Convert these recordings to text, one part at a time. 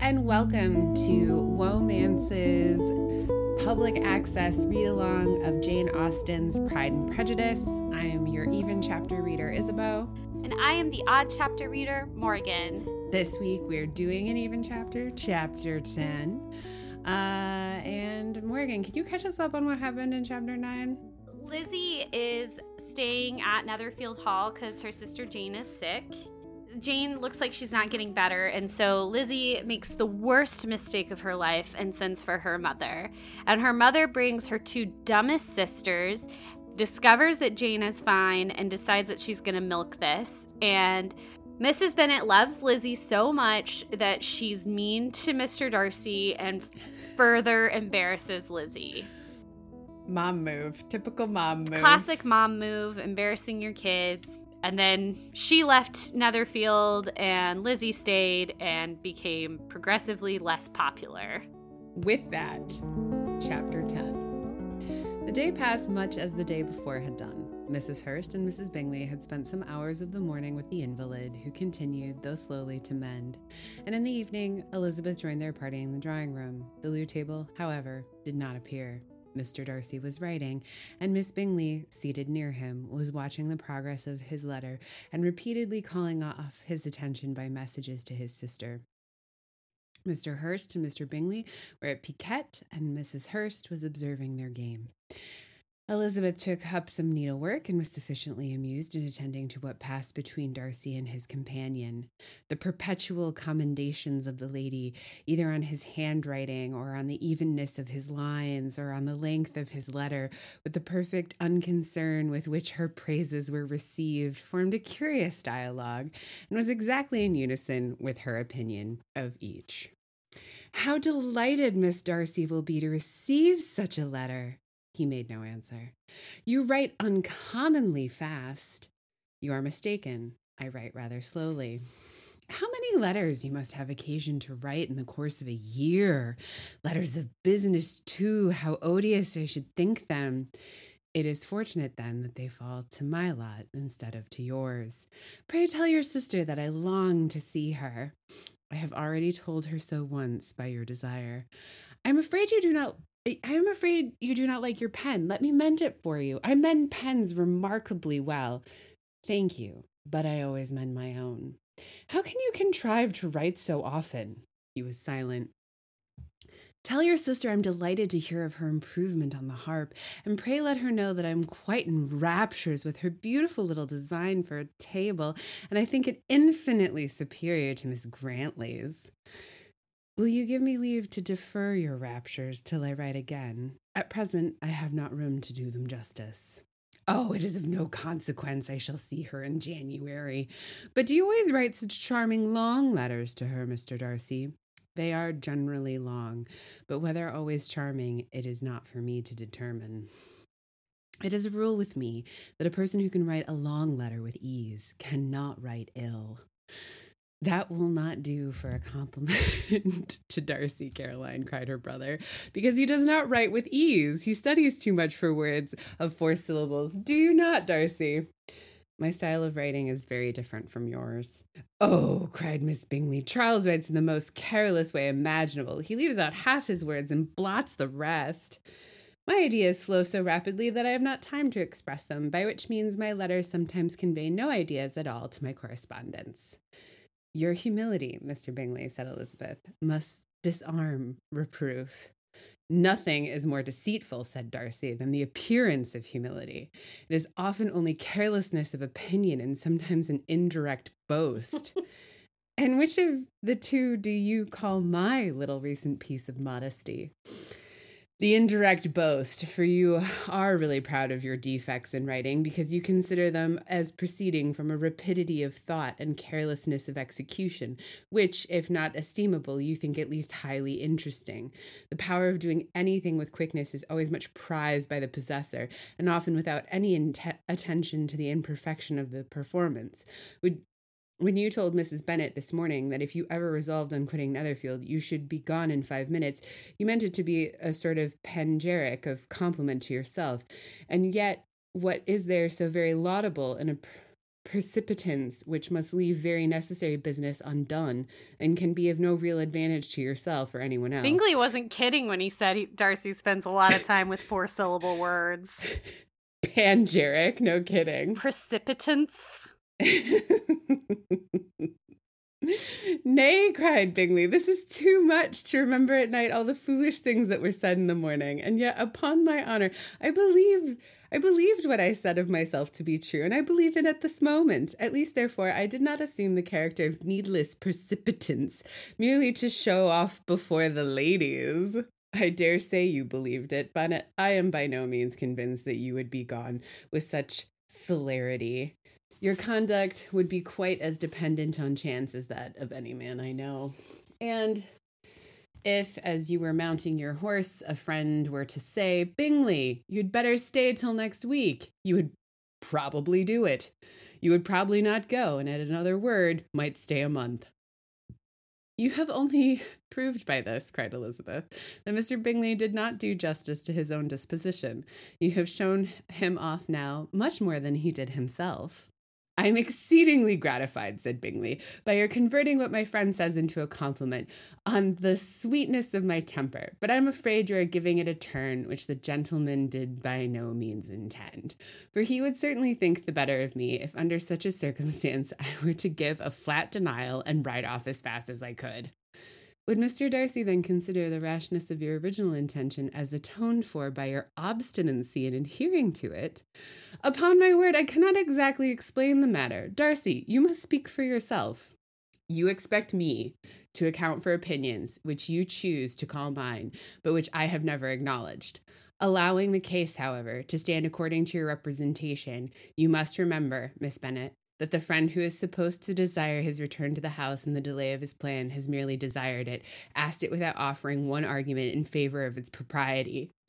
and welcome to Womance's public access read along of Jane Austen's Pride and Prejudice. I am your even chapter reader, Isabeau. And I am the odd chapter reader, Morgan. This week we're doing an even chapter, chapter 10. Uh, and Morgan, can you catch us up on what happened in chapter 9? Lizzie is staying at Netherfield Hall because her sister Jane is sick. Jane looks like she's not getting better, and so Lizzie makes the worst mistake of her life and sends for her mother. And her mother brings her two dumbest sisters, discovers that Jane is fine, and decides that she's gonna milk this. And Mrs. Bennet loves Lizzie so much that she's mean to Mr. Darcy and further embarrasses Lizzie. Mom move. Typical mom move. Classic mom move, embarrassing your kids. And then she left Netherfield and Lizzie stayed and became progressively less popular. With that, chapter 10. The day passed much as the day before had done. Mrs. Hurst and Mrs. Bingley had spent some hours of the morning with the invalid, who continued, though slowly, to mend. And in the evening, Elizabeth joined their party in the drawing room. The loo table, however, did not appear. Mr. Darcy was writing, and Miss Bingley, seated near him, was watching the progress of his letter and repeatedly calling off his attention by messages to his sister. Mr. Hurst and Mr. Bingley were at piquet, and Mrs. Hurst was observing their game. Elizabeth took up some needlework and was sufficiently amused in attending to what passed between Darcy and his companion. The perpetual commendations of the lady, either on his handwriting or on the evenness of his lines or on the length of his letter, with the perfect unconcern with which her praises were received, formed a curious dialogue and was exactly in unison with her opinion of each. How delighted Miss Darcy will be to receive such a letter. He made no answer. You write uncommonly fast. You are mistaken. I write rather slowly. How many letters you must have occasion to write in the course of a year? Letters of business, too. How odious I should think them. It is fortunate then that they fall to my lot instead of to yours. Pray tell your sister that I long to see her. I have already told her so once by your desire. I am afraid you do not I am afraid you do not like your pen. Let me mend it for you. I mend pens remarkably well. Thank you, but I always mend my own. How can you contrive to write so often? He was silent. Tell your sister I'm delighted to hear of her improvement on the harp, and pray let her know that I'm quite in raptures with her beautiful little design for a table, and I think it infinitely superior to Miss Grantley's. Will you give me leave to defer your raptures till I write again? At present, I have not room to do them justice. Oh, it is of no consequence. I shall see her in January. But do you always write such charming long letters to her, Mr. Darcy? They are generally long, but whether always charming, it is not for me to determine. It is a rule with me that a person who can write a long letter with ease cannot write ill. That will not do for a compliment to Darcy, Caroline, cried her brother, because he does not write with ease. He studies too much for words of four syllables. Do you not, Darcy? My style of writing is very different from yours. Oh, cried Miss Bingley. Charles writes in the most careless way imaginable. He leaves out half his words and blots the rest. My ideas flow so rapidly that I have not time to express them, by which means my letters sometimes convey no ideas at all to my correspondents. Your humility, Mr. Bingley, said Elizabeth, must disarm reproof. Nothing is more deceitful, said Darcy, than the appearance of humility. It is often only carelessness of opinion and sometimes an indirect boast. and which of the two do you call my little recent piece of modesty? The indirect boast, for you are really proud of your defects in writing because you consider them as proceeding from a rapidity of thought and carelessness of execution, which, if not estimable, you think at least highly interesting. The power of doing anything with quickness is always much prized by the possessor, and often without any int- attention to the imperfection of the performance. Would when you told Mrs. Bennet this morning that if you ever resolved on quitting Netherfield, you should be gone in five minutes, you meant it to be a sort of panegyric of compliment to yourself. And yet, what is there so very laudable in a precipitance which must leave very necessary business undone and can be of no real advantage to yourself or anyone else. Bingley wasn't kidding when he said he, Darcy spends a lot of time with four syllable words. Panegyric, no kidding. Precipitance. Nay, cried Bingley, this is too much to remember at night all the foolish things that were said in the morning. And yet, upon my honor, I believe I believed what I said of myself to be true, and I believe it at this moment. At least, therefore, I did not assume the character of needless precipitance merely to show off before the ladies. I dare say you believed it, but I am by no means convinced that you would be gone with such celerity. Your conduct would be quite as dependent on chance as that of any man I know. And if, as you were mounting your horse, a friend were to say, Bingley, you'd better stay till next week, you would probably do it. You would probably not go, and at another word, might stay a month. You have only proved by this, cried Elizabeth, that Mr. Bingley did not do justice to his own disposition. You have shown him off now much more than he did himself. I am exceedingly gratified, said Bingley, by your converting what my friend says into a compliment on the sweetness of my temper, but I'm afraid you are giving it a turn which the gentleman did by no means intend. For he would certainly think the better of me if, under such a circumstance, I were to give a flat denial and ride off as fast as I could. Would Mr. Darcy then consider the rashness of your original intention as atoned for by your obstinacy in adhering to it? Upon my word, I cannot exactly explain the matter. Darcy, you must speak for yourself. You expect me to account for opinions which you choose to call mine, but which I have never acknowledged. Allowing the case, however, to stand according to your representation, you must remember, Miss Bennet, that the friend who is supposed to desire his return to the house and the delay of his plan has merely desired it, asked it without offering one argument in favor of its propriety.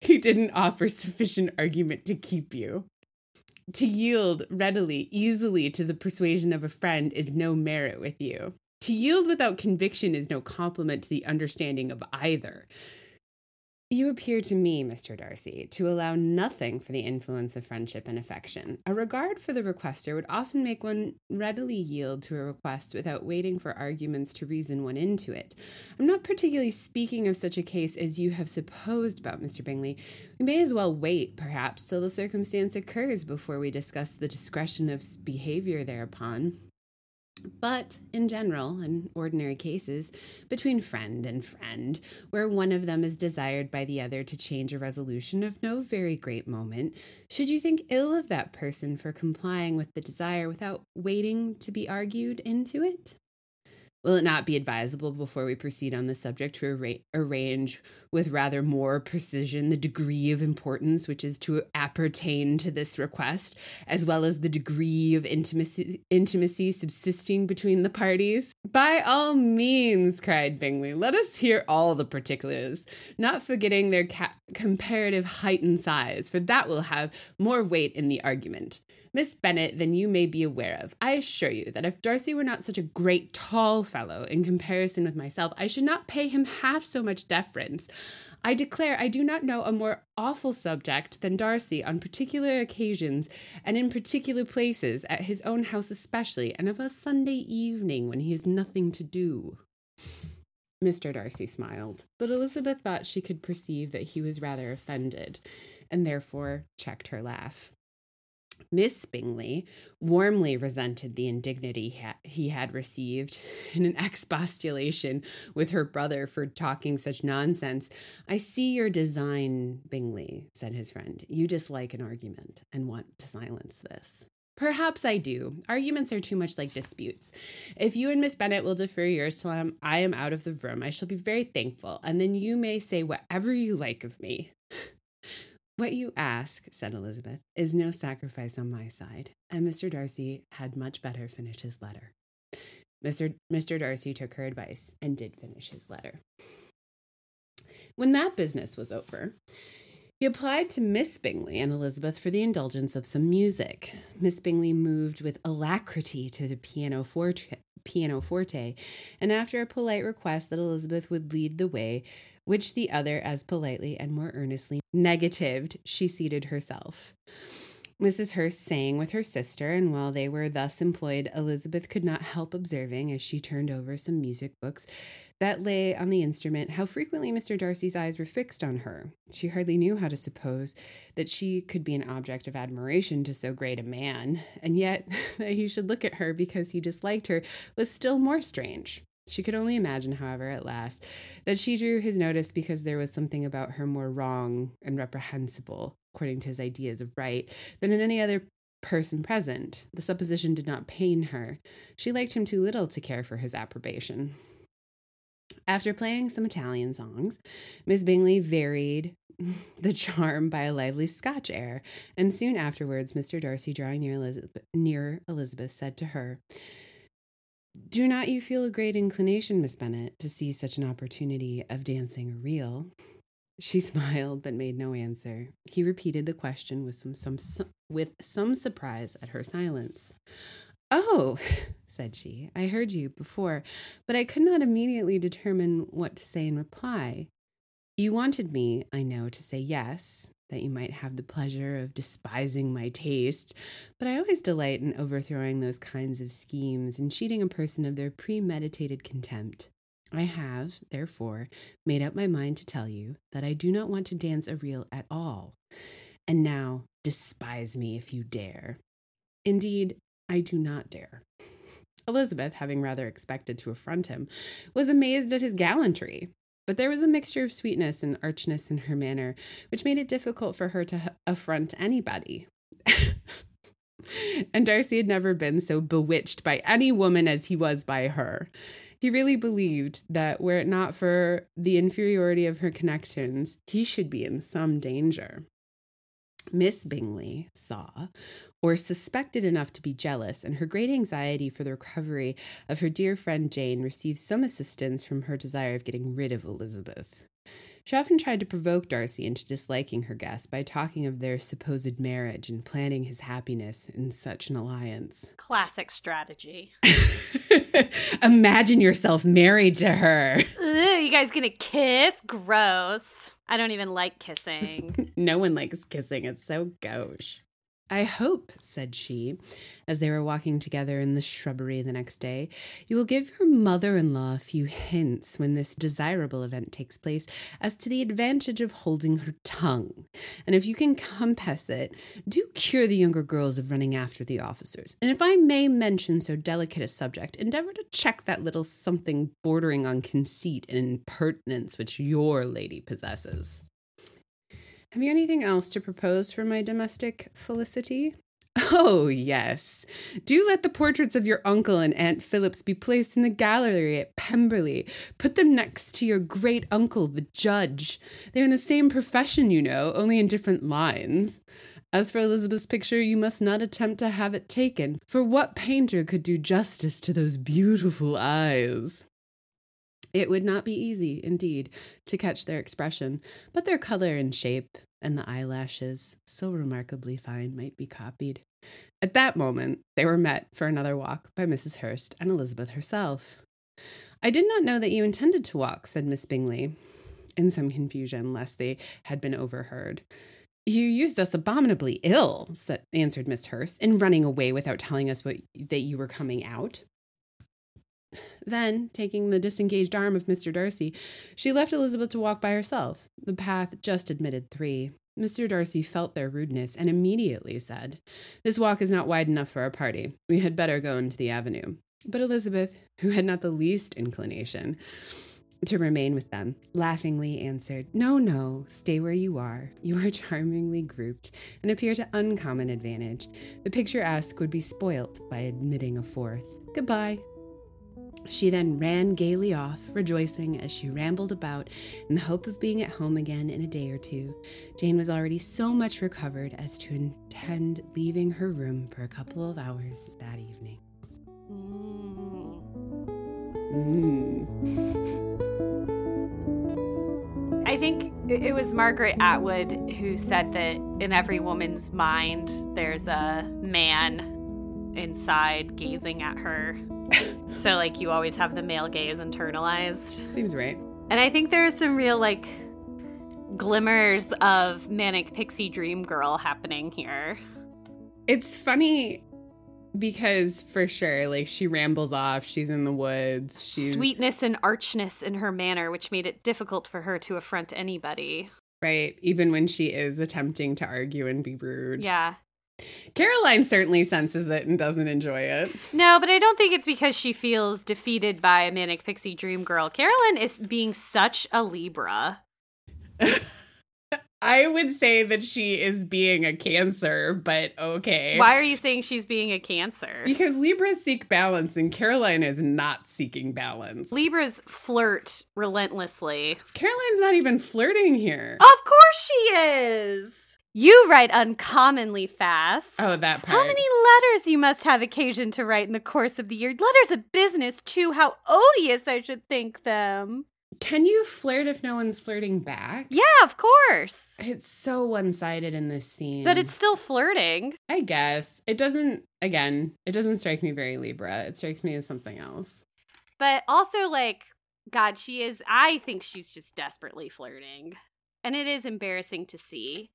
he didn't offer sufficient argument to keep you. To yield readily, easily to the persuasion of a friend is no merit with you. To yield without conviction is no compliment to the understanding of either. You appear to me, Mr. Darcy, to allow nothing for the influence of friendship and affection. A regard for the requester would often make one readily yield to a request without waiting for arguments to reason one into it. I'm not particularly speaking of such a case as you have supposed about Mr. Bingley. We may as well wait, perhaps, till the circumstance occurs before we discuss the discretion of behavior thereupon. But in general, in ordinary cases, between friend and friend, where one of them is desired by the other to change a resolution of no very great moment, should you think ill of that person for complying with the desire without waiting to be argued into it? Will it not be advisable before we proceed on the subject to arra- arrange with rather more precision the degree of importance which is to appertain to this request, as well as the degree of intimacy, intimacy subsisting between the parties? By all means, cried Bingley, let us hear all the particulars, not forgetting their ca- comparative height and size, for that will have more weight in the argument. Miss Bennet than you may be aware of. I assure you that if Darcy were not such a great tall fellow in comparison with myself, I should not pay him half so much deference. I declare I do not know a more awful subject than Darcy on particular occasions and in particular places, at his own house especially, and of a Sunday evening when he has nothing to do. Mr. Darcy smiled, but Elizabeth thought she could perceive that he was rather offended, and therefore checked her laugh. Miss Bingley warmly resented the indignity he had received in an expostulation with her brother for talking such nonsense. I see your design, Bingley, said his friend. You dislike an argument and want to silence this. Perhaps I do. Arguments are too much like disputes. If you and Miss Bennet will defer yours till I'm, I am out of the room, I shall be very thankful, and then you may say whatever you like of me. What you ask, said Elizabeth, is no sacrifice on my side, and Mr. Darcy had much better finish his letter. Mr. Mr. Darcy took her advice and did finish his letter. When that business was over, he applied to Miss Bingley and Elizabeth for the indulgence of some music. Miss Bingley moved with alacrity to the pianoforte, pianoforte, and after a polite request that Elizabeth would lead the way, which the other as politely and more earnestly negatived, she seated herself. Mrs. Hurst sang with her sister, and while they were thus employed, Elizabeth could not help observing as she turned over some music books that lay on the instrument how frequently Mr. Darcy's eyes were fixed on her. She hardly knew how to suppose that she could be an object of admiration to so great a man, and yet that he should look at her because he disliked her was still more strange. She could only imagine, however, at last, that she drew his notice because there was something about her more wrong and reprehensible, according to his ideas of right, than in any other person present. The supposition did not pain her. She liked him too little to care for his approbation. After playing some Italian songs, Miss Bingley varied the charm by a lively Scotch air, and soon afterwards, Mr. Darcy, drawing near Elizabeth, near Elizabeth, said to her, do not you feel a great inclination, Miss Bennet, to see such an opportunity of dancing a reel? She smiled, but made no answer. He repeated the question with some, some, some with some surprise at her silence. Oh, said she, I heard you before, but I could not immediately determine what to say in reply. You wanted me, I know, to say yes, that you might have the pleasure of despising my taste, but I always delight in overthrowing those kinds of schemes and cheating a person of their premeditated contempt. I have, therefore, made up my mind to tell you that I do not want to dance a reel at all. And now, despise me if you dare. Indeed, I do not dare. Elizabeth, having rather expected to affront him, was amazed at his gallantry. But there was a mixture of sweetness and archness in her manner, which made it difficult for her to affront anybody. and Darcy had never been so bewitched by any woman as he was by her. He really believed that were it not for the inferiority of her connections, he should be in some danger. Miss Bingley saw, or suspected enough to be jealous, and her great anxiety for the recovery of her dear friend Jane received some assistance from her desire of getting rid of Elizabeth. She often tried to provoke Darcy into disliking her guest by talking of their supposed marriage and planning his happiness in such an alliance. Classic strategy. Imagine yourself married to her. Ugh, you guys gonna kiss? Gross. I don't even like kissing. no one likes kissing. It's so gauche. I hope, said she, as they were walking together in the shrubbery the next day, you will give your mother in law a few hints when this desirable event takes place as to the advantage of holding her tongue. And if you can compass it, do cure the younger girls of running after the officers. And if I may mention so delicate a subject, endeavor to check that little something bordering on conceit and impertinence which your lady possesses. Have you anything else to propose for my domestic felicity? Oh, yes. Do let the portraits of your uncle and Aunt Phillips be placed in the gallery at Pemberley. Put them next to your great uncle, the judge. They're in the same profession, you know, only in different lines. As for Elizabeth's picture, you must not attempt to have it taken, for what painter could do justice to those beautiful eyes? It would not be easy, indeed, to catch their expression, but their color and shape and the eyelashes, so remarkably fine, might be copied. At that moment, they were met for another walk by Mrs. Hurst and Elizabeth herself. I did not know that you intended to walk, said Miss Bingley, in some confusion lest they had been overheard. You used us abominably ill, said, answered Miss Hurst, in running away without telling us what, that you were coming out. Then, taking the disengaged arm of Mr. Darcy, she left Elizabeth to walk by herself. The path just admitted three. Mr. Darcy felt their rudeness and immediately said, This walk is not wide enough for our party. We had better go into the avenue. But Elizabeth, who had not the least inclination to remain with them, laughingly answered, No, no, stay where you are. You are charmingly grouped and appear to uncommon advantage. The picturesque would be spoilt by admitting a fourth. Goodbye. She then ran gaily off, rejoicing as she rambled about in the hope of being at home again in a day or two. Jane was already so much recovered as to intend leaving her room for a couple of hours that evening. Mm. I think it was Margaret Atwood who said that in every woman's mind, there's a man inside gazing at her so like you always have the male gaze internalized. Seems right. And I think there's some real like glimmers of manic pixie dream girl happening here. It's funny because for sure, like she rambles off, she's in the woods, she's Sweetness and archness in her manner, which made it difficult for her to affront anybody. right, even when she is attempting to argue and be rude. Yeah. Caroline certainly senses it and doesn't enjoy it. No, but I don't think it's because she feels defeated by a manic pixie dream girl. Carolyn is being such a Libra. I would say that she is being a cancer, but okay. Why are you saying she's being a cancer? Because Libras seek balance and Caroline is not seeking balance. Libras flirt relentlessly. Caroline's not even flirting here. Of course she is. You write uncommonly fast. Oh, that part. How many letters you must have occasion to write in the course of the year? Letters of business, too. How odious I should think them. Can you flirt if no one's flirting back? Yeah, of course. It's so one sided in this scene. But it's still flirting. I guess. It doesn't, again, it doesn't strike me very Libra. It strikes me as something else. But also, like, God, she is, I think she's just desperately flirting. And it is embarrassing to see.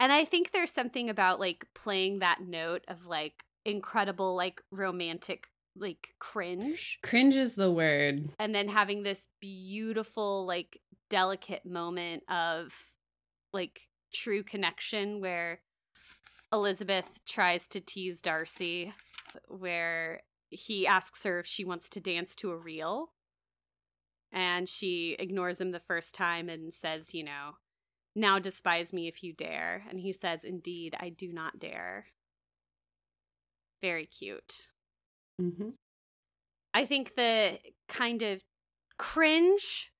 And I think there's something about, like, playing that note of, like, incredible, like, romantic, like, cringe. Cringe is the word. And then having this beautiful, like, delicate moment of, like, true connection where Elizabeth tries to tease Darcy, where he asks her if she wants to dance to a reel. And she ignores him the first time and says, you know, now despise me if you dare. And he says, indeed, I do not dare. Very cute. Mm-hmm. I think the kind of cringe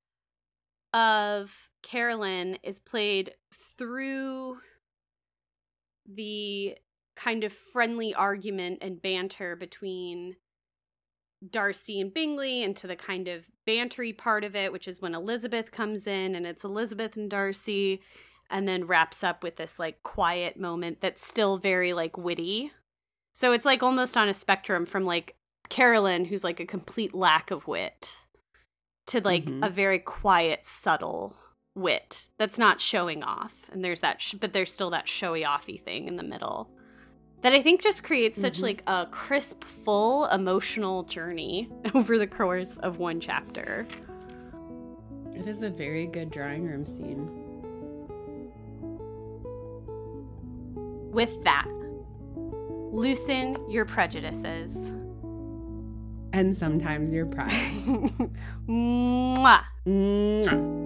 of Carolyn is played through the kind of friendly argument and banter between Darcy and Bingley into the kind of bantery part of it, which is when Elizabeth comes in and it's Elizabeth and Darcy, and then wraps up with this like quiet moment that's still very like witty. So it's like almost on a spectrum from like Carolyn, who's like a complete lack of wit, to like Mhm. a very quiet, subtle wit that's not showing off. And there's that, sh- but there's still that showy offy thing in the middle that I think just creates such Mhm. like a crisp, full emotional journey over the course of one chapter. It is a very good drawing room scene. With that, loosen your prejudices. And sometimes your pride. Mwah. Mwah.